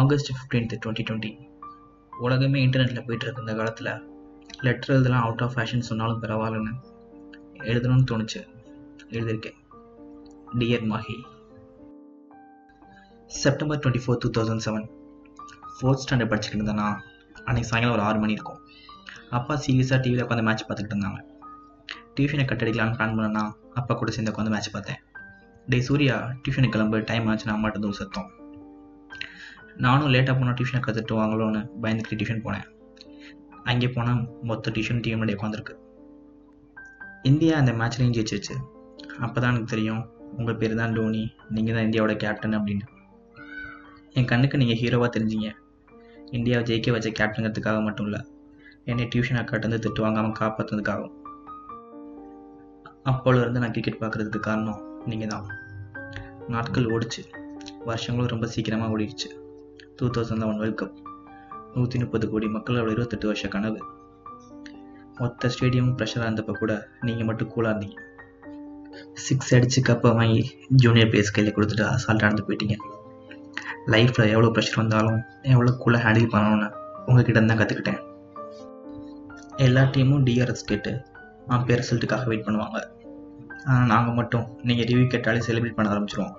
August fifteenth twenty twenty உலகமே இன்டர்நெட்டில் போயிட்டுருக்கு இந்த காலத்தில். லெட்டர் எழுதலாம் அவுட் ஆஃப் ஃபேஷன் சொன்னாலும் பரவாயில்லன்னு எழுதணும்னு தோணுச்சு. எழுதியிருக்கேன். Dear Mahi September twenty four two thousand seven fourth standard படிச்சுக்கிட்டு இருந்தேன்னா அன்றைக்கி சாயங்காலம் ஒரு ஆறு மணி இருக்கும். அப்பா சீரியஸாக டிவியில் உட்காந்து மேட்ச் பார்த்துக்கிட்டு இருந்தாங்க. டியூஷனை கட்டடிக்கலான்னு பிளான் பண்ணனா அப்பா கூட சேர்ந்து உட்காந்து மேட்ச் பார்த்தேன். டே சூர்யா டியூஷனுக்கு கிளம்பு டைம் ஆச்சுன்னா அம்மாட்ட தூள் சத்தம். நானும் லேட்டாக போனால் டியூஷனை கற்றுட்டு வாங்கலோன்னு பயந்துக்கிட்டு டியூஷன் போனேன். அங்கே போனால் மொத்த டியூஷன் டீம் முன்னாடி உட்காந்துருக்கு இந்தியா அந்த மேட்ச்லையும் ஜெயிச்சிச்சு அப்போ தான் எனக்கு தெரியும் உங்கள் பேர் தான் டோனி நீங்கள் தான் இந்தியாவோட கேப்டன் அப்படின்னு என் கண்ணுக்கு நீங்கள் ஹீரோவாக தெரிஞ்சீங்க. இந்தியாவை ஜெயிக்க வச்ச கேப்டனுங்கிறதுக்காக மட்டும் இல்லை என்னை டியூஷன் அக்காட்டேருந்து திட்டு வாங்காமல் காப்பாற்றுனதுக்காகவும் அப்போலேருந்து நான் கிரிக்கெட் பார்க்குறதுக்கு காரணம் நீங்கள் தான் நாட்கள் ஓடிச்சு. வருஷங்களும் ரொம்ப சீக்கிரமாக ஓடிடுச்சு. Two thousand eleven world cup நூற்றி முப்பது கோடி மக்களோட இருபத்தெட்டு வருஷ கனவு. மொத்த ஸ்டேடியமும் ப்ரெஷராக இருந்தப்போ கூட நீங்கள் மட்டும் கூலாக இருந்தீங்க. சிக்ஸ் அடித்து கப்பை வாங்கி ஜூனியர் பிளேஸ் கையில் கொடுத்துட்டு அசால்ட்டாக நடந்து போயிட்டீங்க. லைஃப்பில் எவ்வளோ ப்ரெஷர் வந்தாலும் எவ்வளோ கூலாக ஹேண்டில் பண்ணணும்னு உங்ககிட்ட தான் கற்றுக்கிட்டேன் எல்லா டீமும் டிஆர்எஸ் கேட்டு அம்பேர் ரிசல்ட்டுக்காக வெயிட் பண்ணுவாங்க. ஆனால் நாங்கள் மட்டும் நீங்கள் ரிவ்யூ கேட்டாலே செலிப்ரேட் பண்ண ஆரம்பிச்சிருவோம்.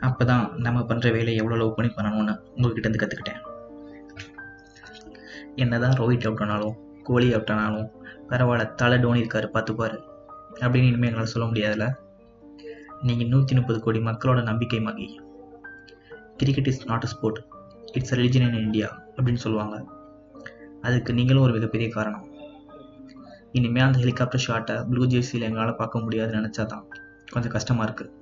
அப்போ தான் நம்ம பண்ணுற வேலையை எவ்வளோ லவ் பண்ணி பண்ணணும்னு உங்ககிட்ட இருந்து கற்றுக்கிட்டேன் என்ன தான் ரோஹித் அவுட் ஆனாலும் கோலி அவுட் ஆனாலும் பரவாயில்ல தலை டோனி இருக்காரு பார்த்துப்பார் அப்படின்னு இனிமேல் எங்களால் சொல்ல முடியாதுல்ல. நீங்கள் நூற்றி முப்பது கோடி மக்களோட நம்பிக்கை Mahi. Cricket is not a sport it's a religion in India அப்படின்னு சொல்லுவாங்க. அதுக்கு நீங்களும் ஒரு மிகப்பெரிய காரணம். இனிமேல் அந்த ஹெலிகாப்டர் ஷாட்டை ப்ளூ ஜெர்சியில் எங்களால் பார்க்க முடியாதுன்னு நினச்சா தான் கொஞ்சம் கஷ்டமாக இருக்குது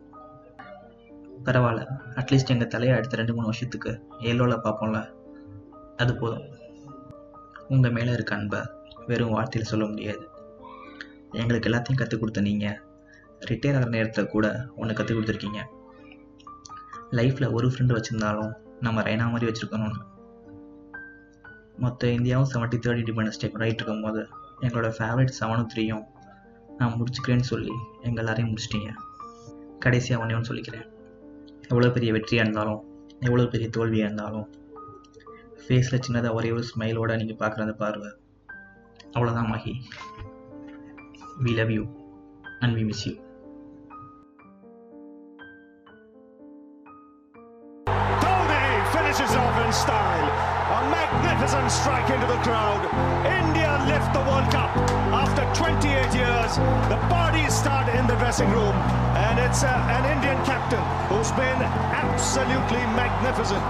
பரவாயில்ல. அட்லீஸ்ட் எங்கள் தலையை அடுத்த ரெண்டு மூணு வருஷத்துக்கு ஏலோவில் பார்ப்போம்ல. அது போதும். உங்கள் மேலே இருக்க அன்பை வெறும் வார்த்தையில் சொல்ல முடியாது. எங்களுக்கு எல்லாத்தையும் கற்றுக் கொடுத்த நீங்கள் ரிட்டையர் ஆகிற நேரத்தில் கூட ஒன்று கற்றுக் கொடுத்துருக்கீங்க. லைஃப்பில் ஒரு ஃப்ரெண்டு வச்சுருந்தாலும் நம்ம ரைனா மாதிரி வச்சுருக்கணும்னு. மொத்த இந்தியாவும் செவன்ட்டி தேர்ட் இண்டிபெண்டன்ஸ் டே கொண்டாடிட்டு இருக்கும்போது எங்களோட ஃபேவரட் செவனும் த்ரீயும் நான் முடிச்சுக்கிறேன்னு சொல்லி எங்கள் எல்லாரையும் முடிச்சிட்டீங்க. கடைசியாக ஒன்றே ஒன்று சொல்லிக்கிறேன். எவ்வளோ பெரிய வெற்றியாக இருந்தாலும் எவ்வளோ பெரிய தோல்வியாக இருந்தாலும் ஃபேஸில் சின்னதாக ஒரே ஒரு ஸ்மைலோட நீங்கள் பார்க்குற அந்த பார்வை அவ்வளோதான் Mahi we love you and we miss you Dhoni finishes off in style. A magnificent strike into the crowd. India lift the World Cup after 28 years. The parties start in the dressing room, and it's uh, an Indian captain who's been absolutely magnificent.